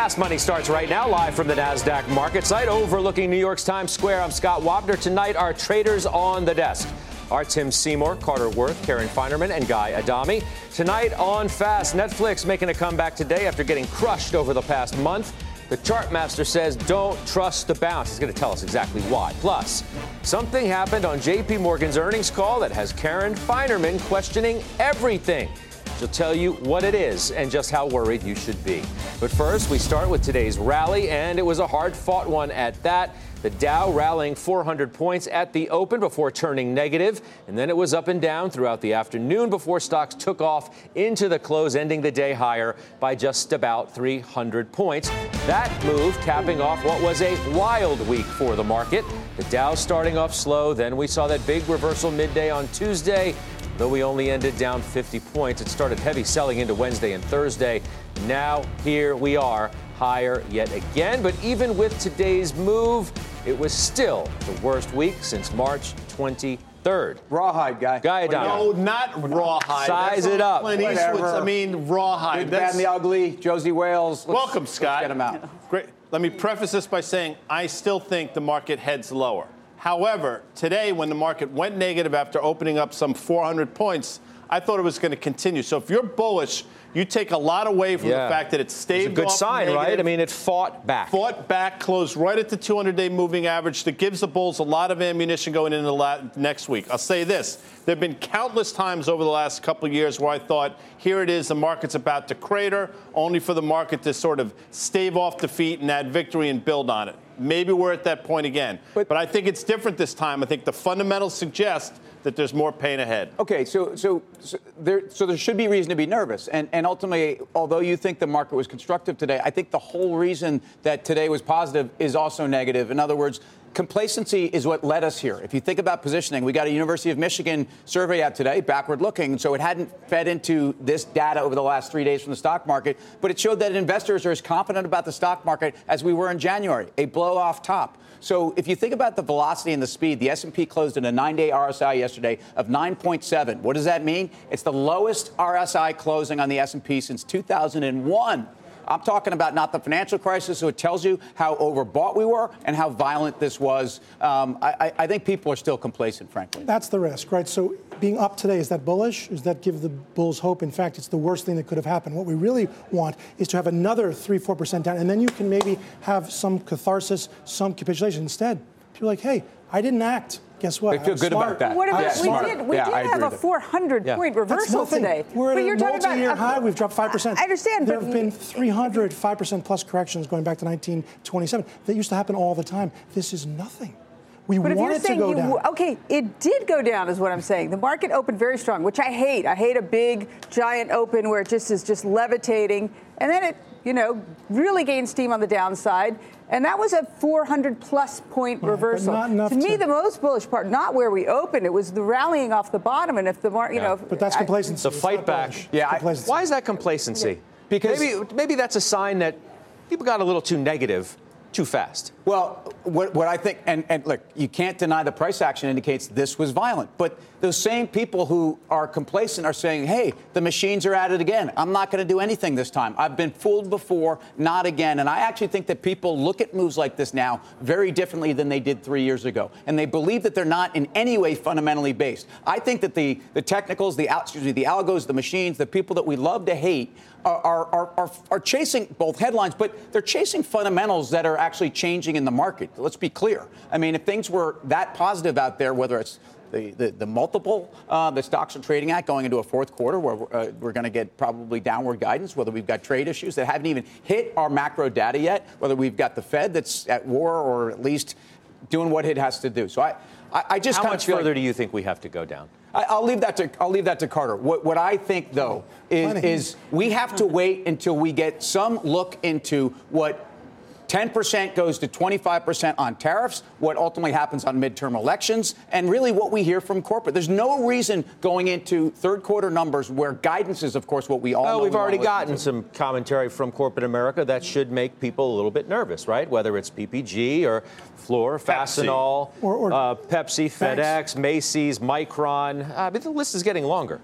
Fast Money starts right now, live from the NASDAQ market site overlooking New York's Times Square. I'm Scott Wapner. Tonight, our traders on the desk are Tim Seymour, Carter Worth, Karen Finerman, and Guy Adami. Tonight on Fast, Netflix making a comeback today after getting crushed over the past month. The chartmaster says don't trust the bounce. He's going to tell us exactly why. Plus, something happened on JP Morgan's earnings call that has Karen Finerman questioning everything. She'll tell you what it is and just how worried you should be. But first, we start with today's rally, and it was a hard fought one at that. The Dow rallying 400 points at the open before turning negative, and then it was up and down throughout the afternoon before stocks took off into the close, ending the day higher by just about 300 points. That move capping off what was a wild week for the market. The Dow starting off slow, then we saw that big reversal midday on Tuesday. Though we only ended down 50 points, it started heavy selling into Wednesday and Thursday. Now, here we are, higher yet again. But even with today's move, it was still the worst week since March 23rd. Rawhide guy. Guy No, not rawhide. Size it up. Clint Eastwood's- Whatever. I mean, rawhide. Good, bad, and the ugly. Josey Wales. Let's- Welcome, let's Scott. get him out. Great. Let me preface this by saying I still think the market heads lower. However, today, when the market went negative after opening up some 400 points, I thought it was going to continue. So if you're bullish, you take a lot away from Yeah. the fact that it It's stayed a good sign, right? I mean, it fought back. fought back, closed right at the 200-day moving average. That gives the bulls a lot of ammunition going into the la- next week. I'll say this: there have been countless times over the last couple of years where I thought, here it is, the market's about to crater, only for the market to sort of stave off defeat and add victory and build on it. Maybe we're at that point again. But- But, I think it's different this time. I think the fundamentals suggest that there's more pain ahead. Okay, so so so there so there should be reason to be nervous, and and ultimately, although you think the market was constructive today, I think the whole reason that today was positive is also negative. In other words. Complacency is what led us here. If you think about positioning, we got a University of Michigan survey out today, backward looking, so it hadn't fed into this data over the last three days from the stock market, but it showed that investors are as confident about the stock market as we were in January, a blow off top. So if you think about the velocity and the speed, the S&P closed in a nine-day RSI yesterday of 9.7. What does that mean? It's the lowest RSI closing on the S&P since 2001. I'm talking about not the financial crisis, so it tells you how overbought we were and how violent this was. Um, I, I- think people are still complacent, frankly. That's the risk, right? So being up today, is that bullish? Does that give the bulls hope? In fact, it's the worst thing that could have happened. What we really want is to have another 3 4% down, and then you can maybe have some catharsis, some capitulation. Instead, people are like, hey, I didn't act. Guess what? They feel I'm good smart. about that. What Yeah, about, we smart. did, we Yeah, did I have a 400 Yeah. point That's reversal today. We're but at you're a talking about multi-year high. We've dropped 5%. I understand, There but have been 300 5% plus corrections going back to 1927. That used to happen all the time. This is nothing. We But if you're to saying go you, down. okay, it did go down, is what I'm saying. The market opened very strong, which I hate. I hate a big, giant open where it just is just levitating, and then it, you know, really gained steam on the downside. And that was a 400 plus point Right, but reversal. not enough to me, to- the most bullish part, not where we opened, it was the rallying off the bottom. And if the market, you Yeah. know, But that's I- complacency. The fight back. bullish. Yeah, I- Why is that complacency? Because- maybe maybe that's a sign that people got a little too negative too fast. Well, what, what I think, and, and look, you can't deny the price action indicates this was violent. But those same people who are complacent are saying, hey, the machines are at it again. I'm not going to do anything this time. I've been fooled before, not again. And I actually think that people look at moves like this now very differently than they did three years ago. And they believe that they're not in any way fundamentally based. I think that the, the technicals, the, excuse me, the algos, the machines, the people that we love to hate are, are, are, are, are chasing both headlines, but they're chasing fundamentals that are actually changing in the market. Let's be clear. I mean, if things were that positive out there, whether it's the, the, the multiple uh, the stocks are trading at going into a fourth quarter where we're, uh, we're going to get probably downward guidance, whether we've got trade issues that haven't even hit our macro data yet, whether we've got the Fed that's at war or at least doing what it has to do. So I, I, I just How kind much of feel like- further do you think we have to go down? I- I'll leave that to I'll leave that to Carter. What, what I think though is, is we have to wait until we get some look into what 10% goes to 25% on tariffs, what ultimately happens on midterm elections, and really what we hear from corporate. There's no reason going into third quarter numbers where guidance is, of course, what we all well, know. we've we already gotten to. some commentary from corporate America that should make people a little bit nervous, right? Whether it's PPG or Fluor, Fastenal, Or- or- uh, Pepsi, Thanks. FedEx, Macy's, Micron. Uh, but the list is getting longer.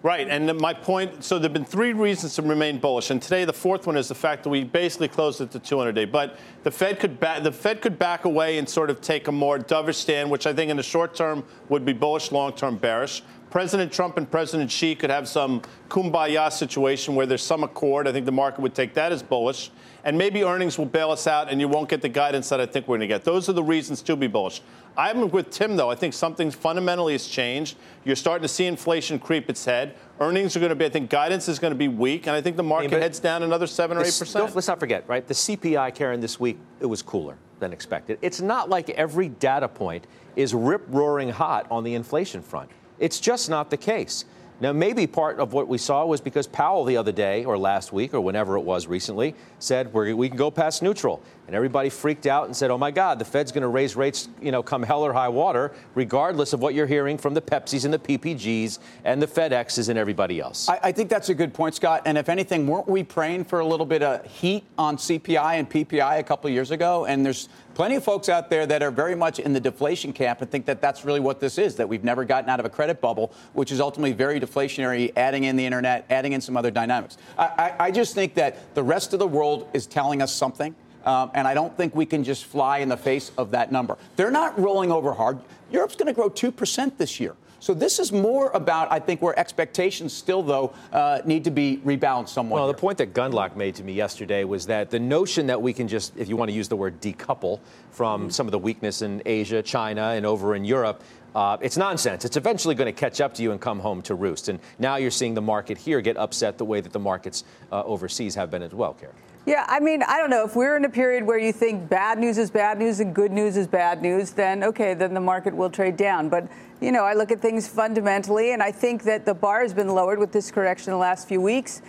Right, and my point. So there've been three reasons to remain bullish, and today the fourth one is the fact that we basically closed at the 200-day. But the Fed could ba- the Fed could back away and sort of take a more dovish stand, which I think in the short term would be bullish, long term bearish. President Trump and President Xi could have some kumbaya situation where there's some accord. I think the market would take that as bullish. And maybe earnings will bail us out and you won't get the guidance that I think we're going to get. Those are the reasons to be bullish. I'm with Tim, though. I think something fundamentally has changed. You're starting to see inflation creep its head. Earnings are going to be, I think guidance is going to be weak. And I think the market but- heads down another 7 or 8%. Don't- let's not forget, right? The CPI, Karen, this week, it was cooler than expected. It's not like every data point is rip roaring hot on the inflation front. It's just not the case. Now, maybe part of what we saw was because Powell the other day, or last week, or whenever it was recently, said we can go past neutral. And everybody freaked out and said, oh my God, the Fed's going to raise rates, you know, come hell or high water, regardless of what you're hearing from the Pepsis and the PPGs and the FedExes and everybody else. I, I think that's a good point, Scott. And if anything, weren't we praying for a little bit of heat on CPI and PPI a couple years ago? And there's plenty of folks out there that are very much in the deflation camp and think that that's really what this is, that we've never gotten out of a credit bubble, which is ultimately very deflationary, adding in the internet, adding in some other dynamics. I, I, I just think that the rest of the world is telling us something. Um, and I don't think we can just fly in the face of that number. They're not rolling over hard. Europe's going to grow 2% this year. So this is more about, I think, where expectations still, though, uh, need to be rebalanced somewhat. Well, the point that Gundlach made to me yesterday was that the notion that we can just, if you want to use the word decouple from some of the weakness in Asia, China, and over in Europe, uh, it's nonsense. It's eventually going to catch up to you and come home to roost. And now you're seeing the market here get upset the way that the markets uh, overseas have been as well, Karen. Yeah, I mean, I don't know. If we're in a period where you think bad news is bad news and good news is bad news, then okay, then the market will trade down. But, you know, I look at things fundamentally, and I think that the bar has been lowered with this correction the last few weeks.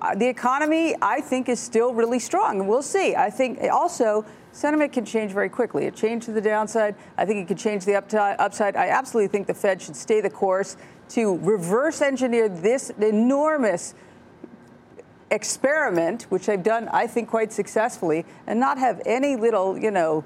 Uh, The economy, I think, is still really strong, we'll see. I think also sentiment can change very quickly. It changed to the downside. I think it could change the upside. I absolutely think the Fed should stay the course to reverse engineer this enormous experiment, which they've done, I think, quite successfully, and not have any little, you know,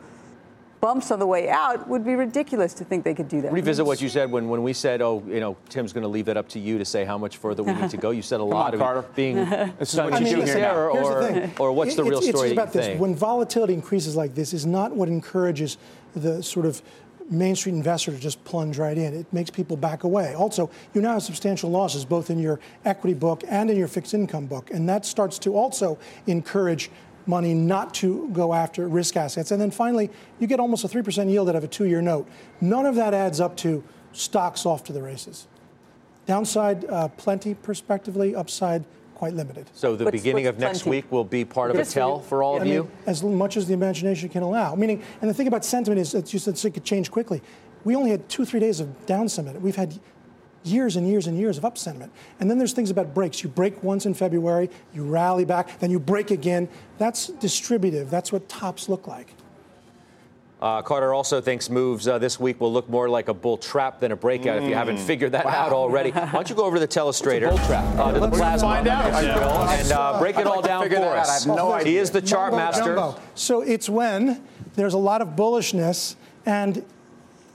bumps on the way out would be ridiculous to think they could do that. Revisit what you said when, when we said, oh, you know, Tim's going to leave that up to you to say how much further we need to go. You said a lot on, of Carter. being This is what you do here now. there, or, or what's the It- real it's, story It's about you this. think? When volatility increases like this, is not what encourages the sort of Main Street investor to just plunge right in. It makes people back away. Also, you now have substantial losses both in your equity book and in your fixed income book, and that starts to also encourage money not to go after risk assets. And then finally, you get almost a 3% yield out of a two year note. None of that adds up to stocks off to the races. Downside, uh, plenty prospectively, upside, quite limited. so the What's- beginning what's of next plenty? week will be part of a tell for all of I mean, you? as much as the imagination can allow. Meaning, and the thing about sentiment is, that you said it could change quickly. We only had two, three days of down sentiment. We've had years and years and years of up sentiment. And then there's things about breaks. You break once in February, you rally back, then you break again. That's distributive. That's what tops look like. Uh, Carter also thinks moves uh, this week will look more like a bull trap than a breakout. If you haven't figured that out already, why don't you go over to the telestrator, bull trap? uh, to the plasma, find out. if and uh, break it I'd all like down for that out. I us. have no He idea. is the chart Mumbo master. jumbo. So it's when there's a lot of bullishness and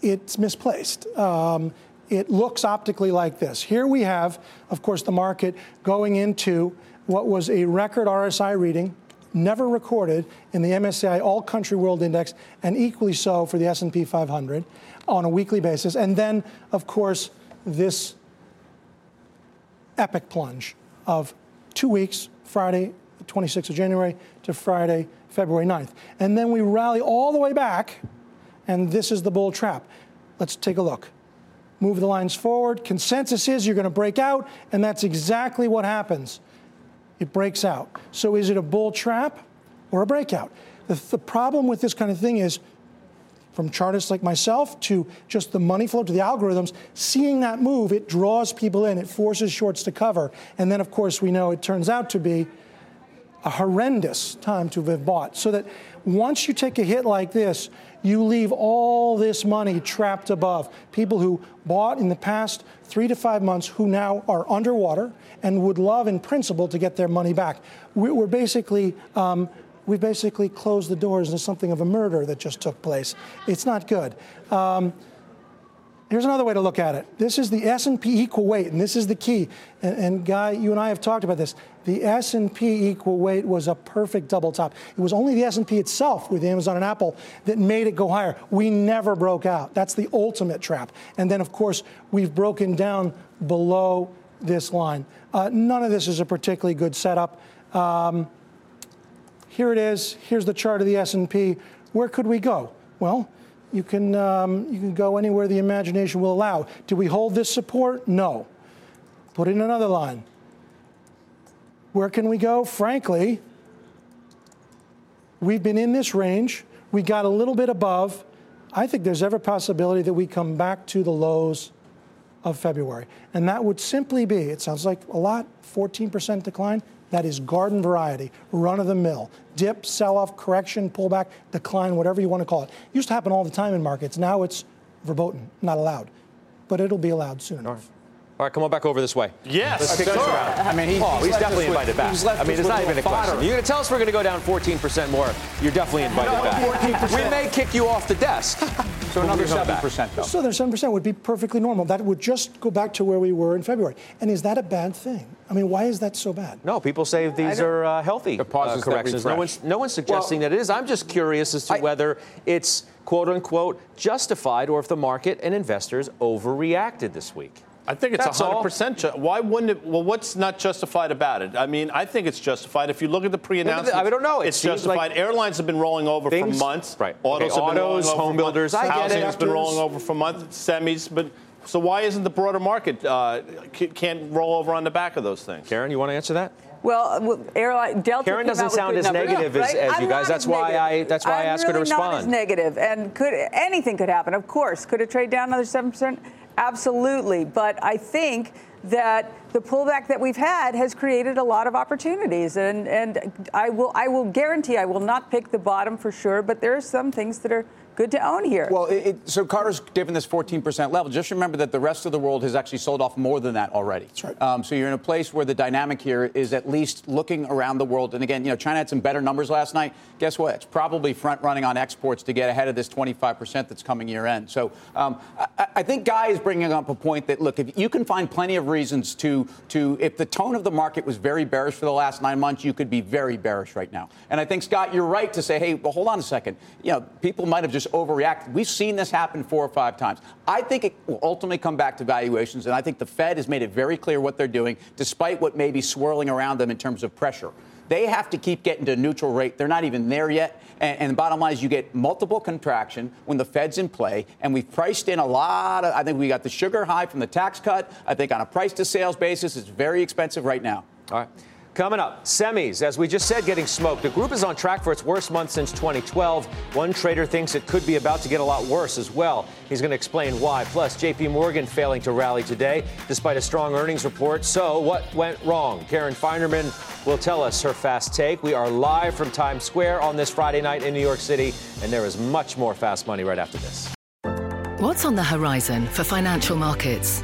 it's misplaced. Um, it looks optically like this. Here we have, of course, the market going into what was a record RSI reading, never recorded in the MSCI All Country World Index, and equally so for the S&P 500 on a weekly basis. And then, of course, this epic plunge of two weeks, Friday, 26th of January, to Friday, February 9th. And then we rally all the way back, and this is the bull trap. Let's take a look. Move the lines forward. Consensus is you're going to break out, and that's exactly what happens. It breaks out. So is it a bull trap or a breakout? The, the problem with this kind of thing is from chartists like myself to just the money flow to the algorithms, seeing that move, it draws people in, it forces shorts to cover. And then, of course, we know it turns out to be a horrendous time to have bought. So that once you take a hit like this, you leave all this money trapped above. People who bought in the past three to five months who now are underwater and would love, in principle, to get their money back. We're basically. Um, we basically closed the doors to something of a murder that just took place. It's not good. Um, Here's another way to look at it. This is the S&P equal weight, and this is the key. And, and, Guy, you and I have talked about this. The S&P equal weight was a perfect double top. It was only the S&P itself with Amazon and Apple that made it go higher. We never broke out. That's the ultimate trap. And then, of course, we've broken down below this line. Uh, none of this is a particularly good setup. Um, here it is. Here's the chart of the S&P. Where could we go? Well, you can, um, you can go anywhere the imagination will allow. Do we hold this support? No. Put in another line. Where can we go? Frankly, we've been in this range. We got a little bit above. I think there's every possibility that we come back to the lows of February. And that would simply be, it sounds like a lot, 14% decline. That is garden variety, run of the mill. Dip, sell off, correction, pullback, decline, whatever you want to call it. it. Used to happen all the time in markets. Now it's verboten, not allowed. But it'll be allowed soon enough. All right, come on back over this way. Yes. Let's kick this around. I mean, he, oh, he's, he's definitely invited back. I mean, it's not even a question. You're going to tell us we're going to go down 14% more. You're definitely invited no, back. 14%. We may kick you off the desk. so another 7%, though. So another 7% would be perfectly normal. That would just go back to where we were in February. And is that a bad thing? I mean, why is that so bad? No, people say these are uh, healthy uh, corrections. No one's, no one's suggesting well, that it is. I'm just curious as to I, whether it's quote unquote justified or if the market and investors overreacted this week. I think it's That's 100%. Ju- why wouldn't it? Well, what's not justified about it? I mean, I think it's justified. If you look at the pre-announcement, I don't know. It it's justified. Like Airlines have been rolling over things, for months. Right. Autos, okay. have been Autos rolling home builders. I Housing has been rolling over for months. Semis, but so why isn't the broader market uh, can't roll over on the back of those things? Karen, you want to answer that? Well, airline Delta. Karen doesn't sound as negative as, as you guys. That's why I. That's why I'm I asked really her to respond. Not as negative, and could anything could happen? Of course, could it trade down another seven percent? Absolutely, but I think that the pullback that we've had has created a lot of opportunities. And, and I, will, I will guarantee I will not pick the bottom for sure, but there are some things that are good to own here. Well, it, it, so Carter's given this 14% level. Just remember that the rest of the world has actually sold off more than that already. That's right. Um, so you're in a place where the dynamic here is at least looking around the world. And again, you know, China had some better numbers last night. Guess what? It's probably front running on exports to get ahead of this 25% that's coming year end. So um, I, I, think Guy is bringing up a point that look, if you can find plenty of reasons to to if the tone of the market was very bearish for the last nine months, you could be very bearish right now. And I think Scott, you're right to say, hey, well, hold on a second. You know, people might have just overreacted. We've seen this happen four or five times. I think it will ultimately come back to valuations, and I think the Fed has made it very clear what they're doing, despite what may be swirling around them in terms of pressure. They have to keep getting to a neutral rate. They're not even there yet. And, and, the bottom line is you get multiple contraction when the Fed's in play. And we've priced in a lot of, I think we got the sugar high from the tax cut. I think on a price to sales basis, it's very expensive right now. All right. Coming up, semis, as we just said, getting smoked. The group is on track for its worst month since 2012. One trader thinks it could be about to get a lot worse as well. He's going to explain why. Plus, JP Morgan failing to rally today despite a strong earnings report. So, what went wrong? Karen Finerman will tell us her fast take. We are live from Times Square on this Friday night in New York City, and there is much more fast money right after this. What's on the horizon for financial markets?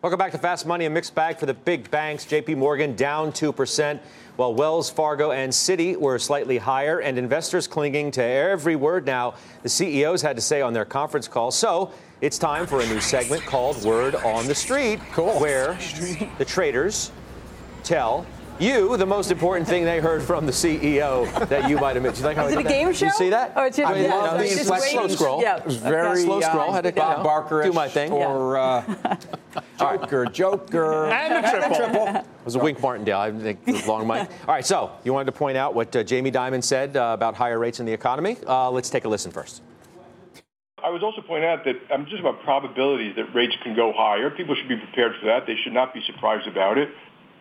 Welcome back to Fast Money, a mixed bag for the big banks. JP Morgan down 2%, while Wells Fargo and Citi were slightly higher, and investors clinging to every word now the CEOs had to say on their conference call. So it's time for a new segment called Word on the Street, cool. where the traders tell you the most important thing they heard from the CEO that you might have missed. You like how Is it a game show? You see that? Oh, it's just, I yeah, the slow scroll. Yeah. It was very slow scroll. Uh, had to Bob Barker do my thing. Or, uh, Joker, Joker. And the triple. triple. It was a Wink Martindale. I think it was long Mike. All right, so you wanted to point out what uh, Jamie Dimon said uh, about higher rates in the economy. Uh, let's take a listen first. I was also pointing out that I'm just about probabilities that rates can go higher. People should be prepared for that. They should not be surprised about it.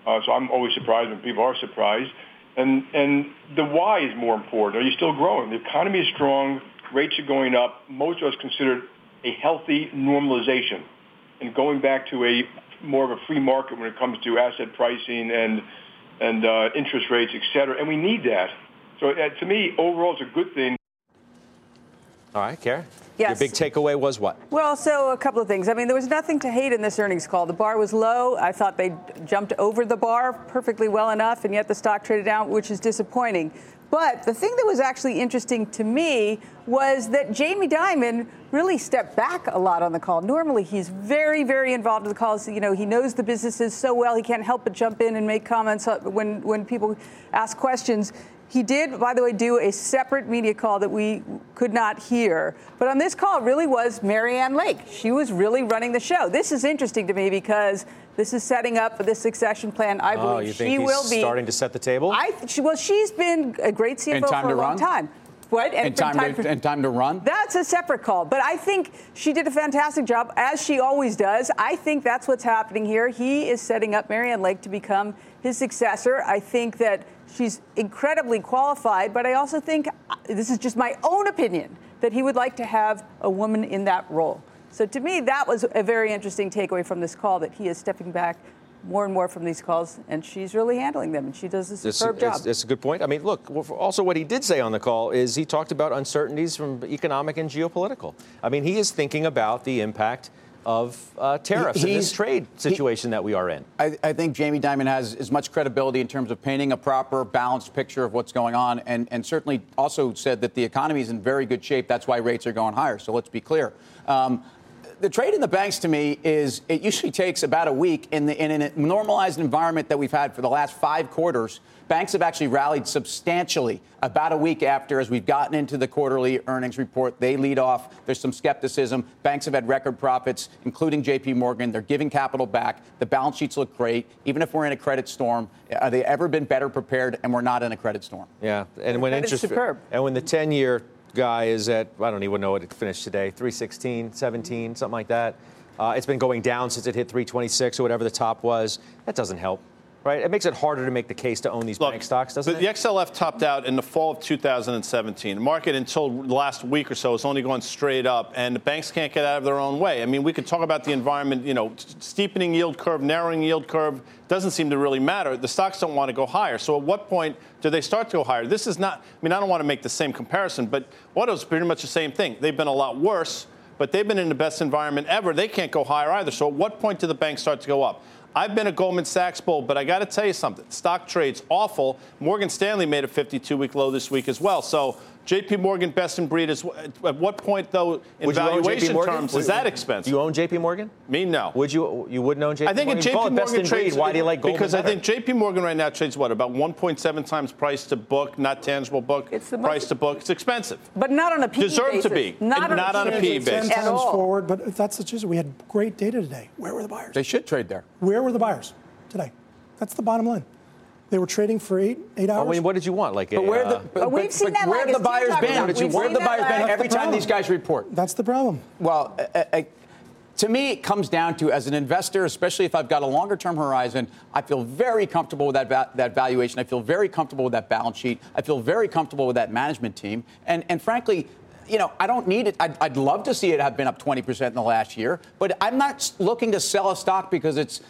Uh, so I'm always surprised when people are surprised. And and the why is more important. Are you still growing? The economy is strong. Rates are going up. Most of us consider a healthy normalization and going back to a more of a free market when it comes to asset pricing and and uh, interest rates, et cetera. And we need that. So uh, to me, overall, it's a good thing. All right, Karen. Yes. Your big takeaway was what? Well, so a couple of things. I mean, there was nothing to hate in this earnings call. The bar was low. I thought they jumped over the bar perfectly well enough, and yet the stock traded down, which is disappointing. But the thing that was actually interesting to me was that Jamie Dimon really stepped back a lot on the call. Normally, he's very, very involved in the calls. You know, he knows the businesses so well, he can't help but jump in and make comments uh, when, when people ask questions. He did, by the way, do a separate media call that we could not hear. But on this call, really was Marianne Lake. She was really running the show. This is interesting to me because this is setting up for the succession plan. I oh, believe oh, you think she he's will be starting to set the table? I she, well, she's been a great CFO for a long run? time. What? And from time, to, for- and time to run. that's a separate call, but I think she did a fantastic job, as she always does. I think that's what's happening here. He is setting up Marianne Lake to become his successor. I think that she's incredibly qualified, but I also think uh, this is just my own opinion that he would like to have a woman in that role. So to me, that was a very interesting takeaway from this call that he is stepping back more and more from these calls, and she's really handling them, and she does a It's, superb job. it's, it's a good point. I mean, look, also what he did say on the call is he talked about uncertainties from economic and geopolitical. I mean, he is thinking about the impact of uh, tariffs in this trade situation that we are in. I, I think Jamie Dimon has as much credibility in terms of painting a proper, balanced picture of what's going on, and, and certainly also said that the economy is in very good shape. That's why rates are going higher. So let's be clear. Um, the trade in the banks to me is it usually takes about a week in, the, in a normalized environment that we've had for the last five quarters. Banks have actually rallied substantially about a week after, as we've gotten into the quarterly earnings report. They lead off. There's some skepticism. Banks have had record profits, including JP Morgan. They're giving capital back. The balance sheets look great. Even if we're in a credit storm, have they ever been better prepared? And we're not in a credit storm. Yeah, and when interest superb. and when the 10-year guy is at I don't even know what it finished today, 316, 17, something like that. Uh, it's been going down since it hit 326 or whatever the top was. That doesn't help, right? It makes it harder to make the case to own these Look, bank stocks, doesn't the, it? the XLF topped out in the fall of 2017. The market until the last week or so has only gone straight up, and the banks can't get out of their own way. I mean, we could talk about the environment, you know, steepening yield curve, narrowing yield curve doesn't seem to really matter. The stocks don't want to go higher. So at what point do they start to go higher? This is not, I mean, I don't want to make the same comparison, but auto's pretty much the same thing. They've been a lot worse, but they've been in the best environment ever. They can't go higher either. So at what point do the banks start to go up? I've been a Goldman Sachs bull, but I got to tell you something. Stock trades awful. Morgan Stanley made a 52-week low this week as well. So J.P. Morgan, best in breed. Is at what point though, in Would you own JP valuation terms, is that Do expensive? you own JP Morgan? Me, no. Would you you wouldn't own JP Morgan? I think Morgan? at JP it best Morgan in breed. trades Why do you like Goldman because I think JP Morgan right now trades what about 1.7 times price to book, not tangible book, It's the price most- to book. It's expensive. but not on a PE Deserve to be. Not, And not on a PE PE basis. basis. Ten At times all. forward, but that's the truth. We had great data today. Where were the buyers? They should trade there. Where were the buyers today? That's the bottom line. They were trading for eight eight I mean, what did you want? Like, But a, where the uh, but, we've but- seen but that where lag, the buyers been? about. We've Where have the buyers been every the time these guys report? That's the problem. Well, I, I, to me, it comes down to as an investor, especially if I've got a longer term horizon, I feel very comfortable with that, va- that valuation. I feel very comfortable with that balance sheet. I feel very comfortable with that management team. And, and frankly, you know, I don't need it. I'd, I'd love to see it have been up 20% in the last year, but I'm not looking to sell a stock because it's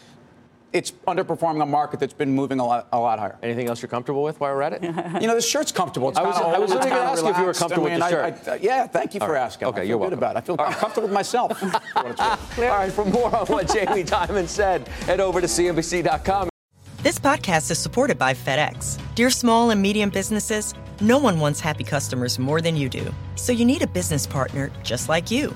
it's underperforming a market that's been moving a lot, a lot higher. anything else you're comfortable with while we're at it? You know, this shirt's comfortable. It's I was- kinda I was old, it's literally gonna ask you if you were comfortable I mean, with the I- shirt. I- yeah, thank you All for right. asking. Okay, you're good welcome. about it. I feel I'm comfortable with myself. for what it's worth. All right, for more on what Jamie Dimon said, head over to CNBC.com. This podcast is supported by FedEx. Dear small and medium businesses, no one wants happy customers more than you do. So you need a business partner just like you.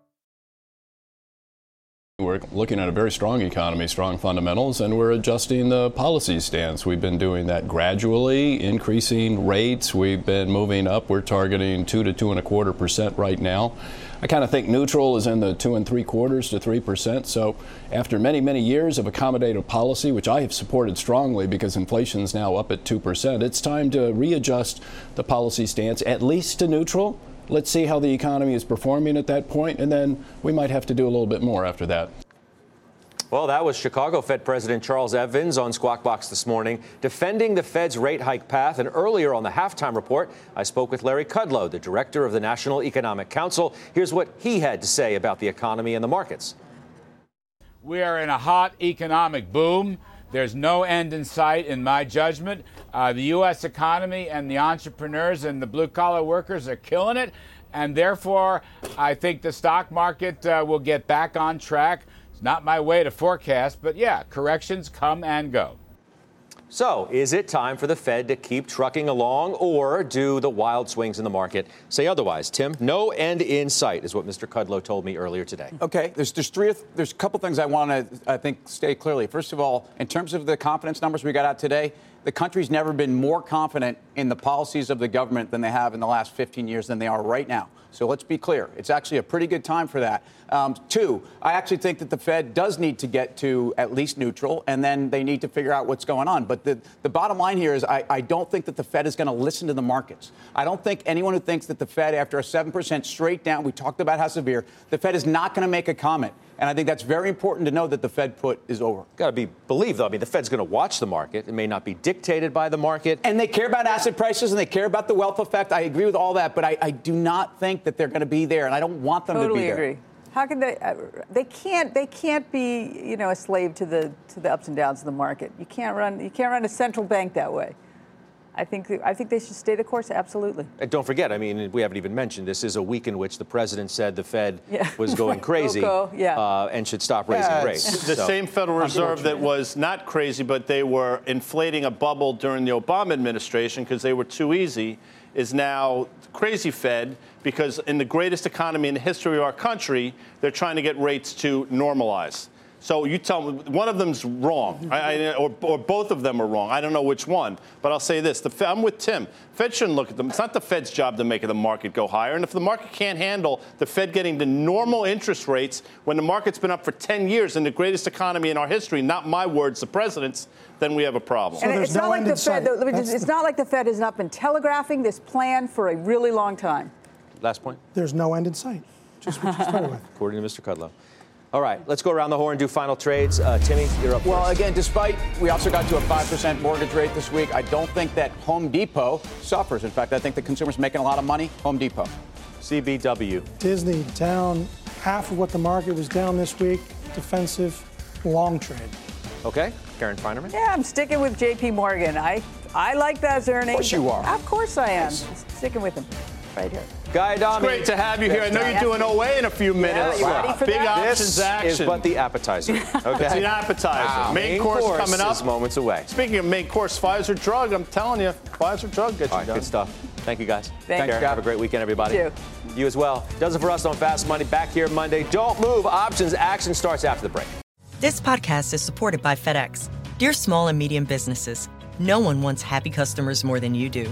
We're looking at a very strong economy, strong fundamentals, and we're adjusting the policy stance. We've been doing that gradually, increasing rates. We've been moving up. We're targeting two to two and a quarter percent right now. I kind of think neutral is in the two and three quarters to three percent. So after many, many years of accommodative policy, which I have supported strongly because inflation is now up at two percent, it's time to readjust the policy stance at least to neutral Let's see how the economy is performing at that point, and then we might have to do a little bit more after that. Well, that was Chicago Fed President Charles Evans on Squawk Box this morning, defending the Fed's rate hike path. And earlier on the halftime report, I spoke with Larry Kudlow, the director of the National Economic Council. Here's what he had to say about the economy and the markets. We are in a hot economic boom. There's no end in sight, in my judgment. Uh, the U.S. economy and the entrepreneurs and the blue collar workers are killing it. And therefore, I think the stock market uh, will get back on track. It's not my way to forecast, but yeah, corrections come and go. So, is it time for the Fed to keep trucking along, or do the wild swings in the market say otherwise? Tim, no end in sight is what Mr. Kudlow told me earlier today. Okay, there's there's three there's a couple things I want to I think state clearly. First of all, in terms of the confidence numbers we got out today, the country's never been more confident in the policies of the government than they have in the last 15 years than they are right now. So let's be clear. It's actually a pretty good time for that. Um, two, I actually think that the Fed does need to get to at least neutral, and then they need to figure out what's going on. But the, the bottom line here is I, I don't think that the Fed is going to listen to the markets. I don't think anyone who thinks that the Fed, after a 7% straight down, we talked about how severe, the Fed is not going to make a comment. And I think that's very important to know that the Fed put is over. Got to be believed, though. I mean, the Fed's going to watch the market. It may not be dictated by the market. And they care about asset prices and they care about the wealth effect. I agree with all that, but I, I do not think that they're going to be there, and I don't want them totally to be there. Totally agree. How can they? Uh, they can't. They can't be, you know, a slave to the to the ups and downs of the market. You can't run. You can't run a central bank that way. I think I think they should stay the course. Absolutely. And don't forget, I mean, we haven't even mentioned this is a week in which the president said the Fed yeah. was going crazy yeah. uh, and should stop raising yeah, rates. The so. same Federal Reserve that was not crazy, but they were inflating a bubble during the Obama administration because they were too easy, is now crazy Fed because in the greatest economy in the history of our country, they're trying to get rates to normalize. So you tell me one of them's wrong, I, I, or, or, both of them are wrong. I don't know which one, but I'll say this: the, I'm with Tim. Fed shouldn't look at them. It's not the Fed's job to make the market go higher. And if the market can't handle the Fed getting to normal interest rates when the market's been up for 10 years in the greatest economy in our history, not my words, the president's, then we have a problem. So and it's, no not like the Fed, just, it's not like the Fed has not been telegraphing this plan for a really long time. Last point. There's no end in sight. Just what you started with. According to Mr. Kudlow. All right, let's go around the horn and do final trades. Uh, Timmy, you're up. Well, first. again, despite we also got to a 5% mortgage rate this week, I don't think that Home Depot suffers. In fact, I think the consumer's making a lot of money. Home Depot. CBW. Disney down half of what the market was down this week. Defensive, long trade. Okay, Karen Finerman. Yeah, I'm sticking with J.P. Morgan. I I like those earnings. Of course you are. Of course I am. Sticking with them right here. Guy Adami. It's great to have you here. I know you're doing OA in a few minutes. Yeah, wow. Big that? options this action. is but the appetizer. Okay. it's an appetizer. Wow. Main, main, course, course coming up. Is moments away. Speaking of main course, Pfizer drug. I'm telling you, Pfizer drug gets All you right, done. Good stuff. Thank you guys. Thank you. Have a great weekend, everybody. You. you as well. Does it for us on Fast Money. Back here Monday. Don't move. Options action starts after the break. This podcast is supported by FedEx. Dear small and medium businesses, no one wants happy customers more than you do.